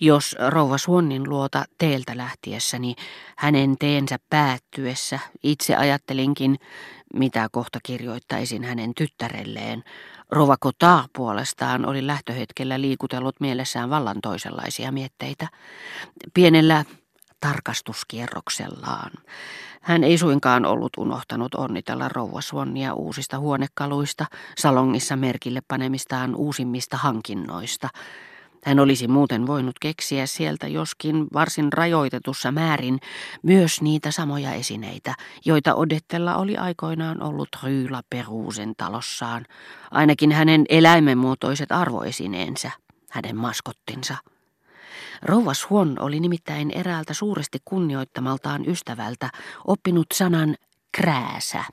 Jos rouva Suonnin luota teeltä lähtiessäni, hänen teensä päättyessä, itse ajattelinkin, mitä kohta kirjoittaisin hänen tyttärelleen. Rova Kotaa puolestaan oli lähtöhetkellä liikutellut mielessään vallan toisenlaisia mietteitä. Pienellä tarkastuskierroksellaan. Hän ei suinkaan ollut unohtanut onnitella rouva Swannia uusista huonekaluista, salongissa merkille panemistaan uusimmista hankinnoista – hän olisi muuten voinut keksiä sieltä joskin varsin rajoitetussa määrin myös niitä samoja esineitä, joita Odettella oli aikoinaan ollut Ryyla Peruusen talossaan, ainakin hänen eläimenmuotoiset arvoesineensä, hänen maskottinsa. Rouva Swan oli nimittäin eräältä suuresti kunnioittamaltaan ystävältä oppinut sanan krääsä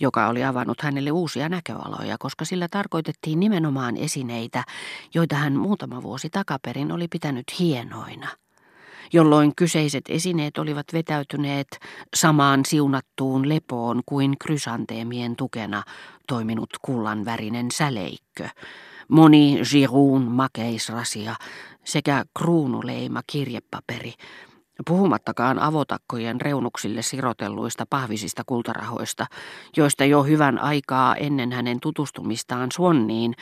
joka oli avannut hänelle uusia näköaloja, koska sillä tarkoitettiin nimenomaan esineitä, joita hän muutama vuosi takaperin oli pitänyt hienoina. Jolloin kyseiset esineet olivat vetäytyneet samaan siunattuun lepoon kuin krysanteemien tukena toiminut kullanvärinen säleikkö, moni Giroun makeisrasia sekä kruunuleima kirjepaperi, Puhumattakaan avotakkojen reunuksille sirotelluista pahvisista kultarahoista, joista jo hyvän aikaa ennen hänen tutustumistaan Suonniin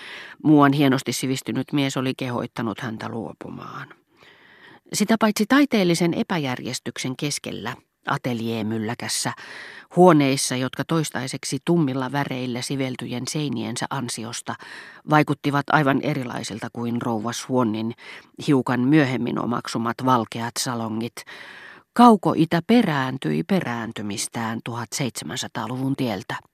muuan hienosti sivistynyt mies oli kehoittanut häntä luopumaan. Sitä paitsi taiteellisen epäjärjestyksen keskellä – ateljeemylläkässä, huoneissa, jotka toistaiseksi tummilla väreillä siveltyjen seiniensä ansiosta vaikuttivat aivan erilaisilta kuin rouva Swannin hiukan myöhemmin omaksumat valkeat salongit. Kauko-itä perääntyi perääntymistään 1700-luvun tieltä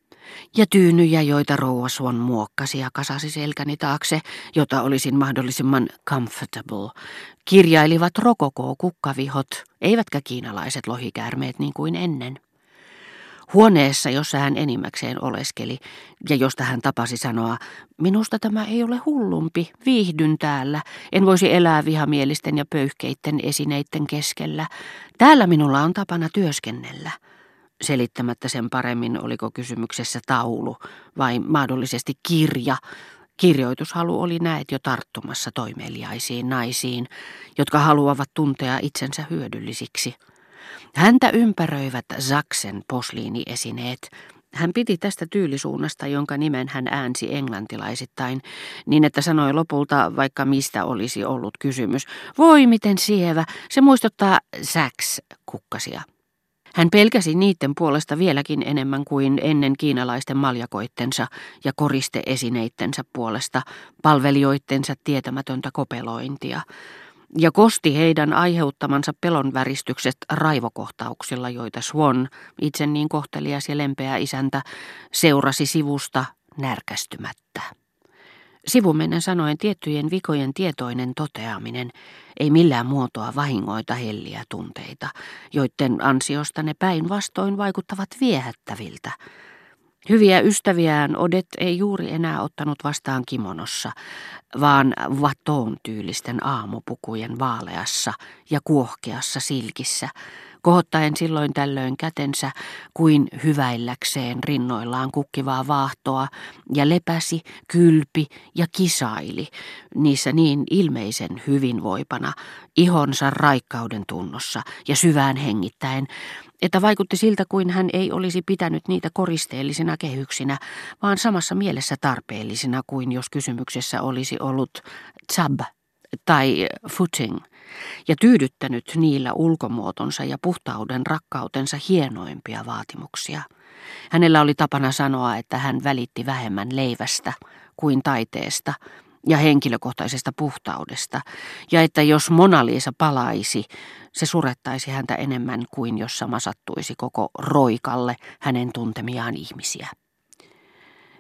ja tyynyjä, joita rouva muokkasi ja kasasi selkäni taakse, jota olisin mahdollisimman comfortable, kirjailivat rokoko-kukkavihot, eivätkä kiinalaiset lohikäärmeet niin kuin ennen. Huoneessa, jossa hän enimmäkseen oleskeli, ja josta hän tapasi sanoa, minusta tämä ei ole hullumpi, viihdyn täällä, en voisi elää vihamielisten ja pöyhkeitten esineiden keskellä. Täällä minulla on tapana työskennellä selittämättä sen paremmin, oliko kysymyksessä taulu vai mahdollisesti kirja. Kirjoitushalu oli näet jo tarttumassa toimeliaisiin naisiin, jotka haluavat tuntea itsensä hyödyllisiksi. Häntä ympäröivät Zaksen posliiniesineet. Hän piti tästä tyylisuunnasta, jonka nimen hän äänsi englantilaisittain, niin että sanoi lopulta, vaikka mistä olisi ollut kysymys. Voi miten sievä, se muistuttaa Saks-kukkasia. Hän pelkäsi niiden puolesta vieläkin enemmän kuin ennen kiinalaisten maljakoittensa ja koristeesineittensä puolesta palvelijoittensa tietämätöntä kopelointia ja kosti heidän aiheuttamansa pelonväristykset raivokohtauksilla, joita Swan, itse niin kohtelias ja lempeä isäntä, seurasi sivusta närkästymättä. Sivumennen sanoen tiettyjen vikojen tietoinen toteaminen ei millään muotoa vahingoita helliä tunteita, joiden ansiosta ne päinvastoin vaikuttavat viehättäviltä. Hyviä ystäviään Odet ei juuri enää ottanut vastaan kimonossa, vaan vatoon tyylisten aamupukujen vaaleassa ja kuohkeassa silkissä, kohottaen silloin tällöin kätensä kuin hyväilläkseen rinnoillaan kukkivaa vaahtoa ja lepäsi, kylpi ja kisaili niissä niin ilmeisen hyvinvoipana, ihonsa raikkauden tunnossa ja syvään hengittäen, että vaikutti siltä kuin hän ei olisi pitänyt niitä koristeellisina kehyksinä, vaan samassa mielessä tarpeellisina kuin jos kysymyksessä olisi ollut tsab tai footing – ja tyydyttänyt niillä ulkomuotonsa ja puhtauden rakkautensa hienoimpia vaatimuksia. Hänellä oli tapana sanoa, että hän välitti vähemmän leivästä kuin taiteesta ja henkilökohtaisesta puhtaudesta, ja että jos Mona Lisa palaisi, se surettaisi häntä enemmän kuin jos sama sattuisi koko roikalle hänen tuntemiaan ihmisiä.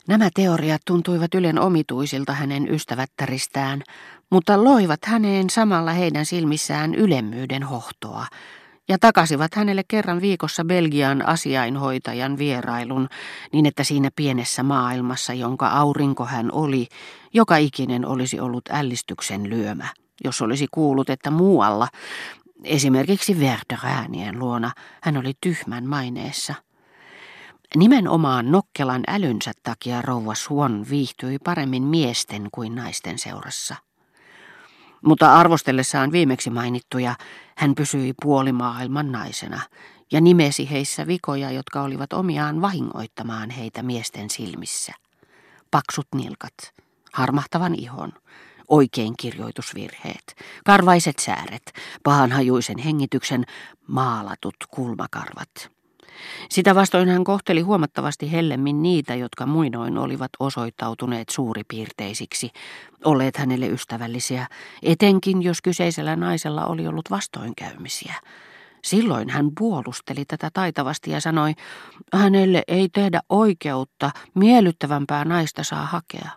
Nämä teoriat tuntuivat ylen omituisilta hänen ystävättäristään, mutta loivat häneen samalla heidän silmissään ylemmyyden hohtoa ja takasivat hänelle kerran viikossa Belgian asiainhoitajan vierailun, niin että siinä pienessä maailmassa, jonka aurinko hän oli, joka ikinen olisi ollut ällistyksen lyömä, jos olisi kuullut, että muualla, esimerkiksi Verderäänien luona, hän oli tyhmän maineessa. Nimenomaan nokkelan älynsä takia rouva Swan viihtyi paremmin miesten kuin naisten seurassa. Mutta arvostellessaan viimeksi mainittuja, hän pysyi puolimaailman naisena ja nimesi heissä vikoja, jotka olivat omiaan vahingoittamaan heitä miesten silmissä. Paksut nilkat, harmahtavan ihon, oikein kirjoitusvirheet, karvaiset sääret, pahanhajuisen hengityksen, maalatut kulmakarvat. Sitä vastoin hän kohteli huomattavasti hellemmin niitä, jotka muinoin olivat osoittautuneet suuripiirteisiksi, olleet hänelle ystävällisiä, etenkin jos kyseisellä naisella oli ollut vastoinkäymisiä. Silloin hän puolusteli tätä taitavasti ja sanoi, hänelle ei tehdä oikeutta, miellyttävämpää naista saa hakea.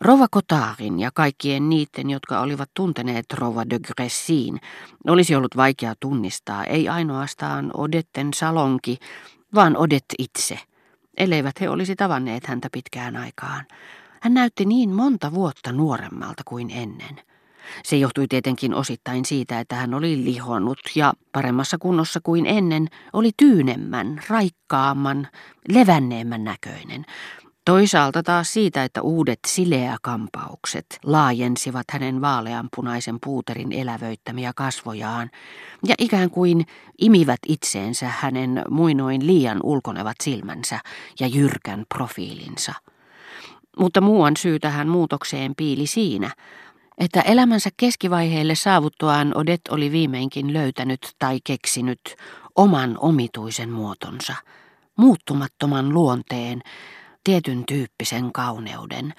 Rova Kotarin ja kaikkien niiden, jotka olivat tunteneet Rova de Gressin, olisi ollut vaikea tunnistaa, ei ainoastaan Odetten salonki, vaan Odet itse, elleivät he olisi tavanneet häntä pitkään aikaan. Hän näytti niin monta vuotta nuoremmalta kuin ennen. Se johtui tietenkin osittain siitä, että hän oli lihonnut ja paremmassa kunnossa kuin ennen oli tyynemmän, raikkaamman, levänneemmän näköinen, Toisaalta taas siitä, että uudet sileäkampaukset laajensivat hänen vaaleanpunaisen puuterin elävöittämiä kasvojaan ja ikään kuin imivät itseensä hänen muinoin liian ulkonevat silmänsä ja jyrkän profiilinsa. Mutta muuan syy tähän muutokseen piili siinä, että elämänsä keskivaiheelle saavuttuaan Odet oli viimeinkin löytänyt tai keksinyt oman omituisen muotonsa, muuttumattoman luonteen, tietyn tyyppisen kauneuden,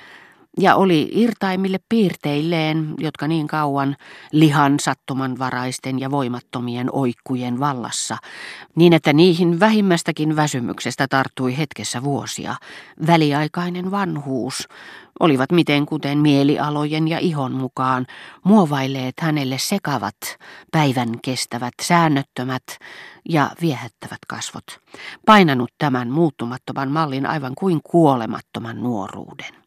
ja oli irtaimille piirteilleen, jotka niin kauan lihan sattumanvaraisten ja voimattomien oikkujen vallassa, niin että niihin vähimmästäkin väsymyksestä tarttui hetkessä vuosia, väliaikainen vanhuus, olivat miten kuten mielialojen ja ihon mukaan muovailleet hänelle sekavat, päivän kestävät, säännöttömät ja viehättävät kasvot, painanut tämän muuttumattoman mallin aivan kuin kuolemattoman nuoruuden.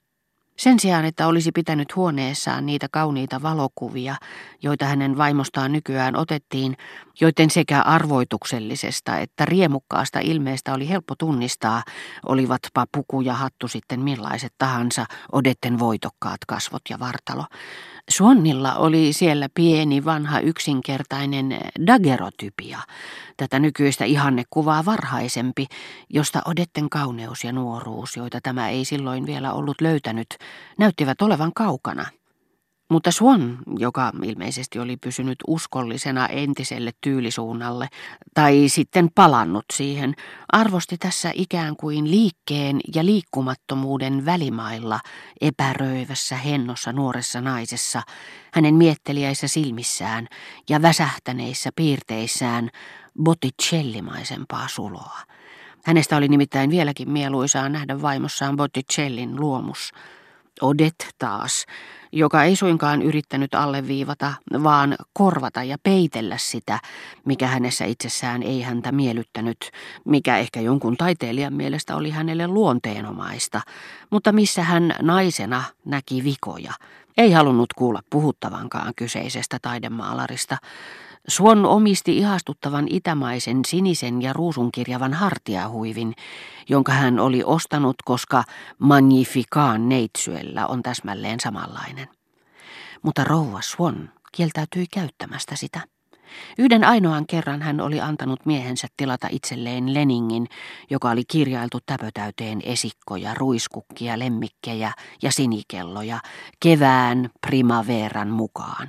Sen sijaan, että olisi pitänyt huoneessaan niitä kauniita valokuvia, joita hänen vaimostaan nykyään otettiin, joiden sekä arvoituksellisesta että riemukkaasta ilmeestä oli helppo tunnistaa, olivatpa puku ja hattu sitten millaiset tahansa, odetten voitokkaat kasvot ja vartalo. Suonnilla oli siellä pieni, vanha, yksinkertainen dagerotypia, tätä nykyistä ihannekuvaa varhaisempi, josta Odetten kauneus ja nuoruus, joita tämä ei silloin vielä ollut löytänyt, näyttivät olevan kaukana – mutta Swan, joka ilmeisesti oli pysynyt uskollisena entiselle tyylisuunnalle, tai sitten palannut siihen, arvosti tässä ikään kuin liikkeen ja liikkumattomuuden välimailla epäröivässä hennossa nuoressa naisessa, hänen mietteliäissä silmissään ja väsähtäneissä piirteissään Botticellimaisempaa suloa. Hänestä oli nimittäin vieläkin mieluisaa nähdä vaimossaan Botticellin luomus. Odet taas joka ei suinkaan yrittänyt alleviivata, vaan korvata ja peitellä sitä, mikä hänessä itsessään ei häntä miellyttänyt, mikä ehkä jonkun taiteilijan mielestä oli hänelle luonteenomaista, mutta missä hän naisena näki vikoja, ei halunnut kuulla puhuttavankaan kyseisestä taidemaalarista, Suon omisti ihastuttavan itämaisen sinisen ja ruusunkirjavan hartiahuivin, jonka hän oli ostanut, koska Magnificaan neitsyellä on täsmälleen samanlainen. Mutta rouva Swan kieltäytyi käyttämästä sitä. Yhden ainoan kerran hän oli antanut miehensä tilata itselleen Leningin, joka oli kirjailtu täpötäyteen esikkoja, ruiskukkia, lemmikkejä ja sinikelloja kevään primaveran mukaan.